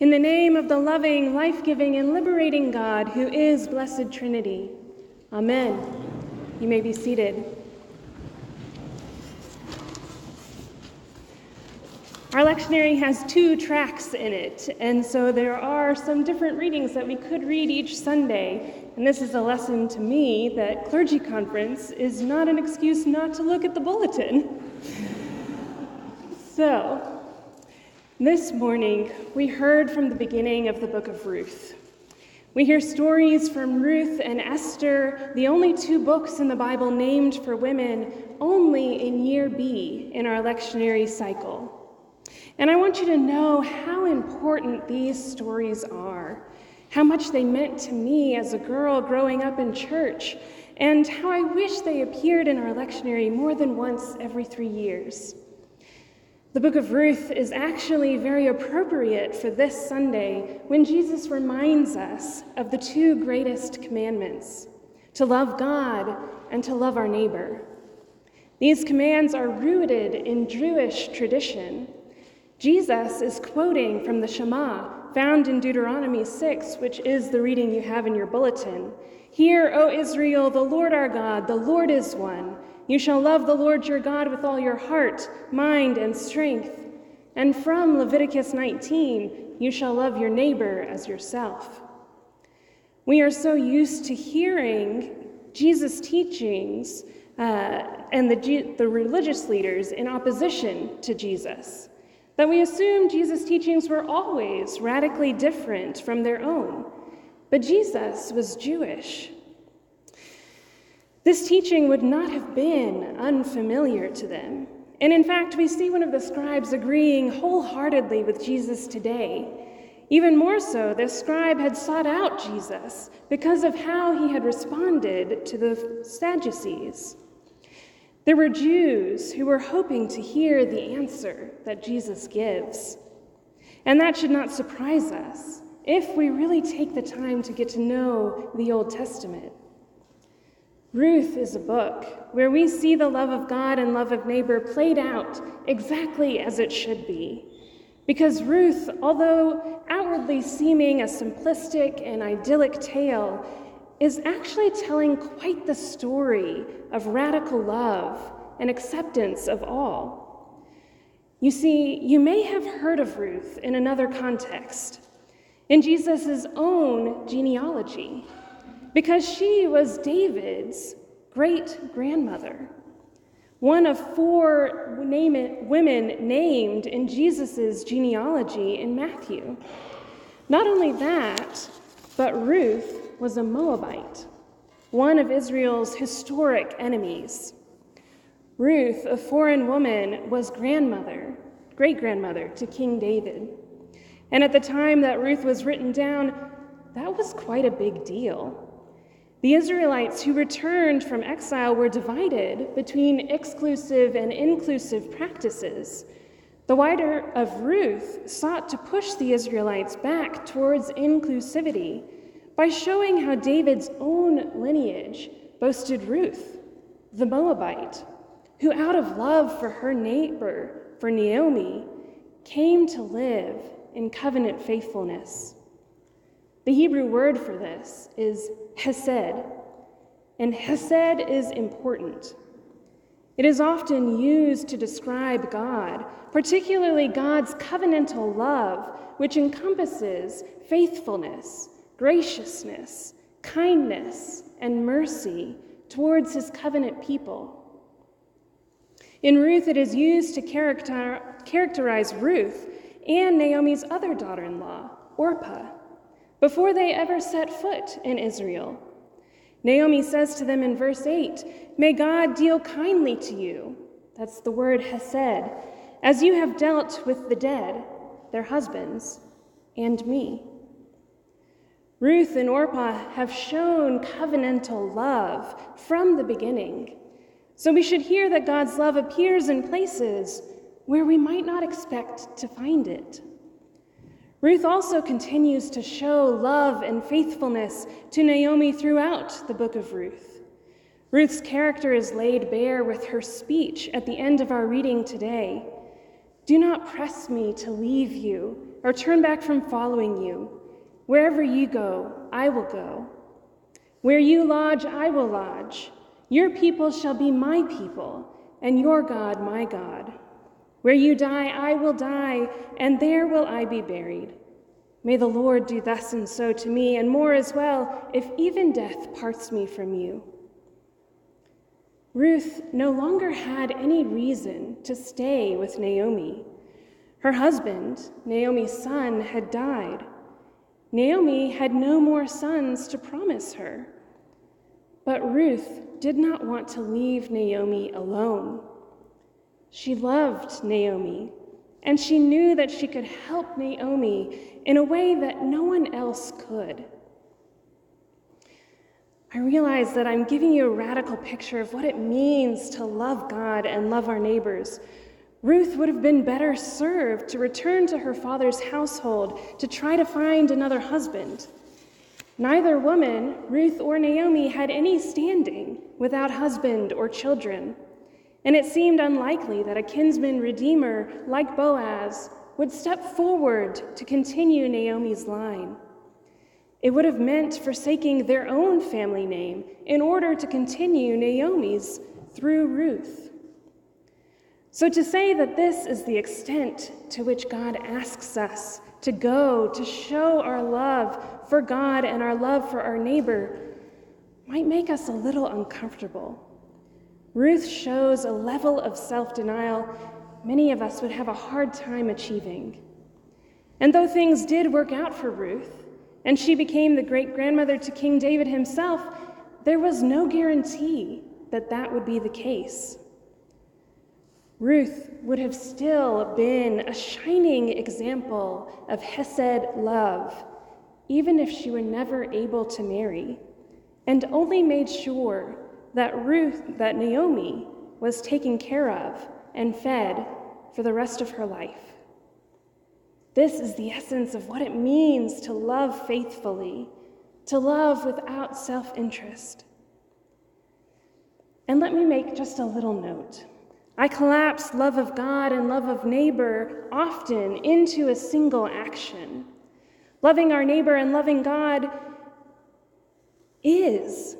In the name of the loving, life giving, and liberating God, who is Blessed Trinity. Amen. You may be seated. Our lectionary has two tracks in it, and so there are some different readings that we could read each Sunday. And this is a lesson to me that clergy conference is not an excuse not to look at the bulletin. So, this morning we heard from the beginning of the book of Ruth. We hear stories from Ruth and Esther, the only two books in the Bible named for women only in year B in our lectionary cycle. And I want you to know how important these stories are, how much they meant to me as a girl growing up in church, and how I wish they appeared in our lectionary more than once every three years. The book of Ruth is actually very appropriate for this Sunday when Jesus reminds us of the two greatest commandments to love God and to love our neighbor. These commands are rooted in Jewish tradition Jesus is quoting from the Shema, found in Deuteronomy 6, which is the reading you have in your bulletin. Hear, O Israel, the Lord our God, the Lord is one. You shall love the Lord your God with all your heart, mind, and strength. And from Leviticus 19, you shall love your neighbor as yourself. We are so used to hearing Jesus' teachings uh, and the, the religious leaders in opposition to Jesus that we assume Jesus' teachings were always radically different from their own. But Jesus was Jewish. This teaching would not have been unfamiliar to them. And in fact, we see one of the scribes agreeing wholeheartedly with Jesus today. Even more so, this scribe had sought out Jesus because of how he had responded to the Sadducees. There were Jews who were hoping to hear the answer that Jesus gives. And that should not surprise us if we really take the time to get to know the Old Testament. Ruth is a book where we see the love of God and love of neighbor played out exactly as it should be. Because Ruth, although outwardly seeming a simplistic and idyllic tale, is actually telling quite the story of radical love and acceptance of all. You see, you may have heard of Ruth in another context, in Jesus' own genealogy, because she was David's great grandmother, one of four women named in Jesus' genealogy in Matthew. Not only that, but Ruth was a Moabite, one of Israel's historic enemies. Ruth, a foreign woman, was grandmother, great grandmother to King David. And at the time that Ruth was written down, that was quite a big deal. The Israelites who returned from exile were divided between exclusive and inclusive practices. The writer of Ruth sought to push the Israelites back towards inclusivity by showing how David's own lineage boasted Ruth, the Moabite, who, out of love for her neighbor, for Naomi, came to live in covenant faithfulness. The Hebrew word for this is hesed, and hesed is important. It is often used to describe God, particularly God's covenantal love, which encompasses faithfulness graciousness, kindness, and mercy towards his covenant people. In Ruth, it is used to character, characterize Ruth and Naomi's other daughter in law, Orpah, before they ever set foot in Israel. Naomi says to them in verse 8, May God deal kindly to you. That's the word hesed, as you have dealt with the dead, their husbands, and me. Ruth and Orpah have shown covenantal love from the beginning. So we should hear that God's love appears in places where we might not expect to find it. Ruth also continues to show love and faithfulness to Naomi throughout the book of Ruth. Ruth's character is laid bare with her speech at the end of our reading today. Do not press me to leave you or turn back from following you. Wherever you go, I will go. Where you lodge, I will lodge. Your people shall be my people, and your God my God. Where you die, I will die, and there will I be buried. May the Lord do thus and so to me, and more as well, if even death parts me from you. Ruth no longer had any reason to stay with Naomi. Her husband, Naomi's son, had died. Naomi had no more sons to promise her. But Ruth did not want to leave Naomi alone. She loved Naomi, and she knew that she could help Naomi in a way that no one else could. I realize that I'm giving you a radical picture of what it means to love God and love our neighbors. Ruth would have been better served to return to her father's household to try to find another husband. Neither woman, Ruth or Naomi, had any standing without husband or children, and it seemed unlikely that a kinsman redeemer like Boaz would step forward to continue Naomi's line. It would have meant forsaking their own family name in order to continue Naomi's through Ruth. So, to say that this is the extent to which God asks us to go to show our love for God and our love for our neighbor might make us a little uncomfortable. Ruth shows a level of self denial many of us would have a hard time achieving. And though things did work out for Ruth, and she became the great grandmother to King David himself, there was no guarantee that that would be the case. Ruth would have still been a shining example of Hesed love, even if she were never able to marry, and only made sure that Ruth, that Naomi, was taken care of and fed for the rest of her life. This is the essence of what it means to love faithfully, to love without self interest. And let me make just a little note. I collapse love of God and love of neighbor often into a single action. Loving our neighbor and loving God is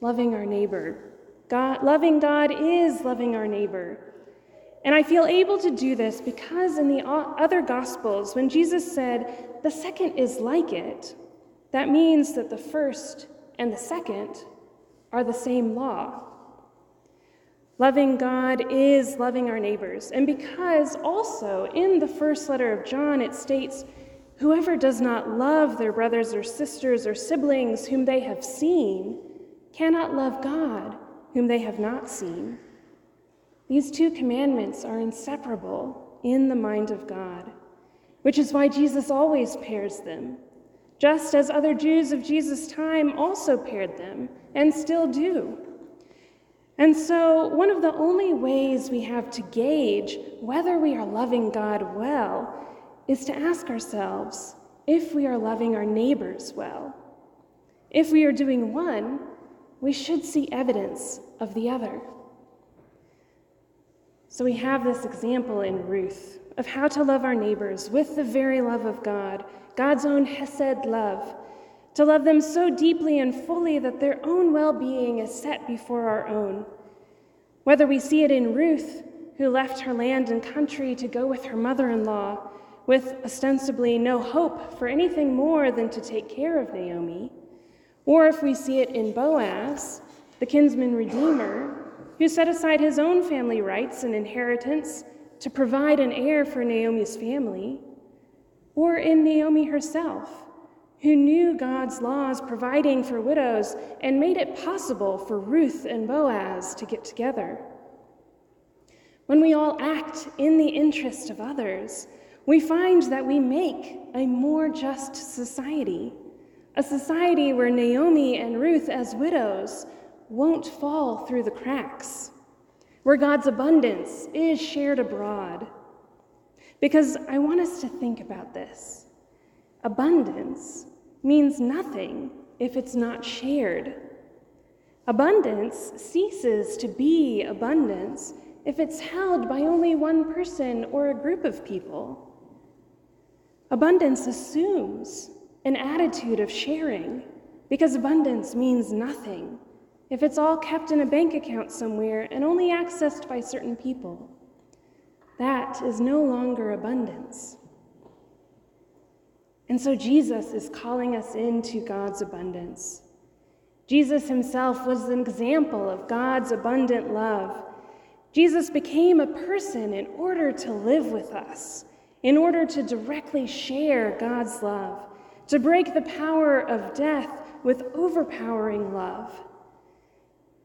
loving our neighbor. God, loving God is loving our neighbor. And I feel able to do this because in the other Gospels, when Jesus said, the second is like it, that means that the first and the second are the same law. Loving God is loving our neighbors. And because also in the first letter of John it states, Whoever does not love their brothers or sisters or siblings whom they have seen cannot love God whom they have not seen. These two commandments are inseparable in the mind of God, which is why Jesus always pairs them, just as other Jews of Jesus' time also paired them and still do. And so, one of the only ways we have to gauge whether we are loving God well is to ask ourselves if we are loving our neighbors well. If we are doing one, we should see evidence of the other. So we have this example in Ruth of how to love our neighbors with the very love of God, God's own Hesed love, to love them so deeply and fully that their own well being is set before our own. Whether we see it in Ruth, who left her land and country to go with her mother in law, with ostensibly no hope for anything more than to take care of Naomi, or if we see it in Boaz, the kinsman redeemer, who set aside his own family rights and inheritance to provide an heir for Naomi's family, or in Naomi herself, who knew God's laws providing for widows and made it possible for Ruth and Boaz to get together. When we all act in the interest of others, we find that we make a more just society, a society where Naomi and Ruth, as widows, won't fall through the cracks, where God's abundance is shared abroad. Because I want us to think about this. Abundance means nothing if it's not shared. Abundance ceases to be abundance if it's held by only one person or a group of people. Abundance assumes an attitude of sharing because abundance means nothing if it's all kept in a bank account somewhere and only accessed by certain people. That is no longer abundance. And so Jesus is calling us into God's abundance. Jesus himself was an example of God's abundant love. Jesus became a person in order to live with us, in order to directly share God's love, to break the power of death with overpowering love.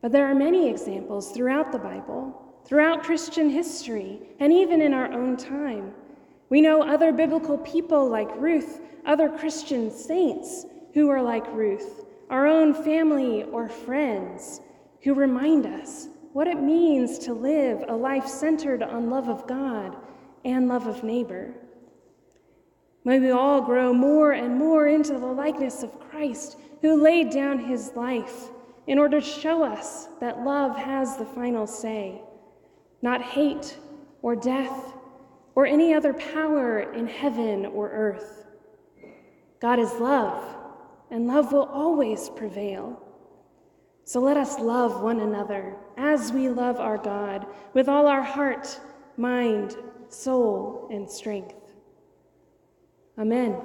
But there are many examples throughout the Bible, throughout Christian history, and even in our own time. We know other biblical people like Ruth, other Christian saints who are like Ruth, our own family or friends who remind us what it means to live a life centered on love of God and love of neighbor. May we all grow more and more into the likeness of Christ who laid down his life in order to show us that love has the final say, not hate or death or any other power in heaven or earth. God is love, and love will always prevail. So let us love one another as we love our God with all our heart, mind, soul, and strength. Amen.